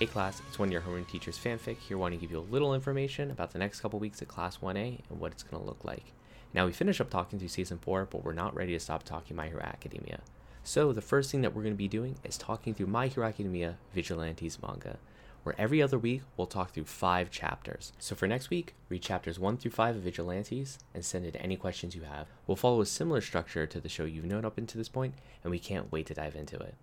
Hey class, it's one of your homeroom teachers fanfic here wanting to give you a little information about the next couple weeks at Class 1A and what it's going to look like. Now we finish up talking through Season 4, but we're not ready to stop talking My Hero Academia. So the first thing that we're going to be doing is talking through My Hero Academia Vigilantes manga, where every other week we'll talk through five chapters. So for next week, read chapters 1 through 5 of Vigilantes and send in any questions you have. We'll follow a similar structure to the show you've known up until this point, and we can't wait to dive into it.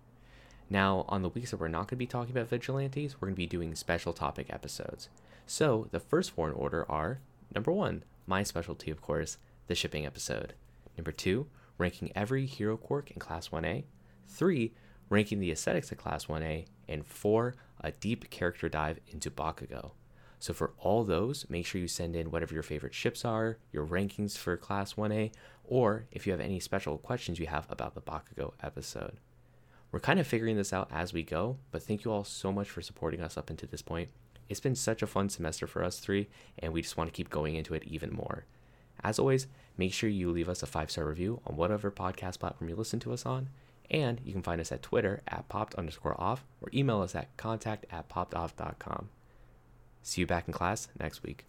Now, on the weeks that we're not going to be talking about vigilantes, we're going to be doing special topic episodes. So, the first four in order are number one, my specialty, of course, the shipping episode. Number two, ranking every hero quirk in Class 1A. Three, ranking the aesthetics of Class 1A. And four, a deep character dive into Bakugo. So, for all those, make sure you send in whatever your favorite ships are, your rankings for Class 1A, or if you have any special questions you have about the Bakugo episode. We're kind of figuring this out as we go, but thank you all so much for supporting us up until this point. It's been such a fun semester for us three, and we just want to keep going into it even more. As always, make sure you leave us a five star review on whatever podcast platform you listen to us on, and you can find us at Twitter at popped underscore off or email us at contact at poppedoff.com. See you back in class next week.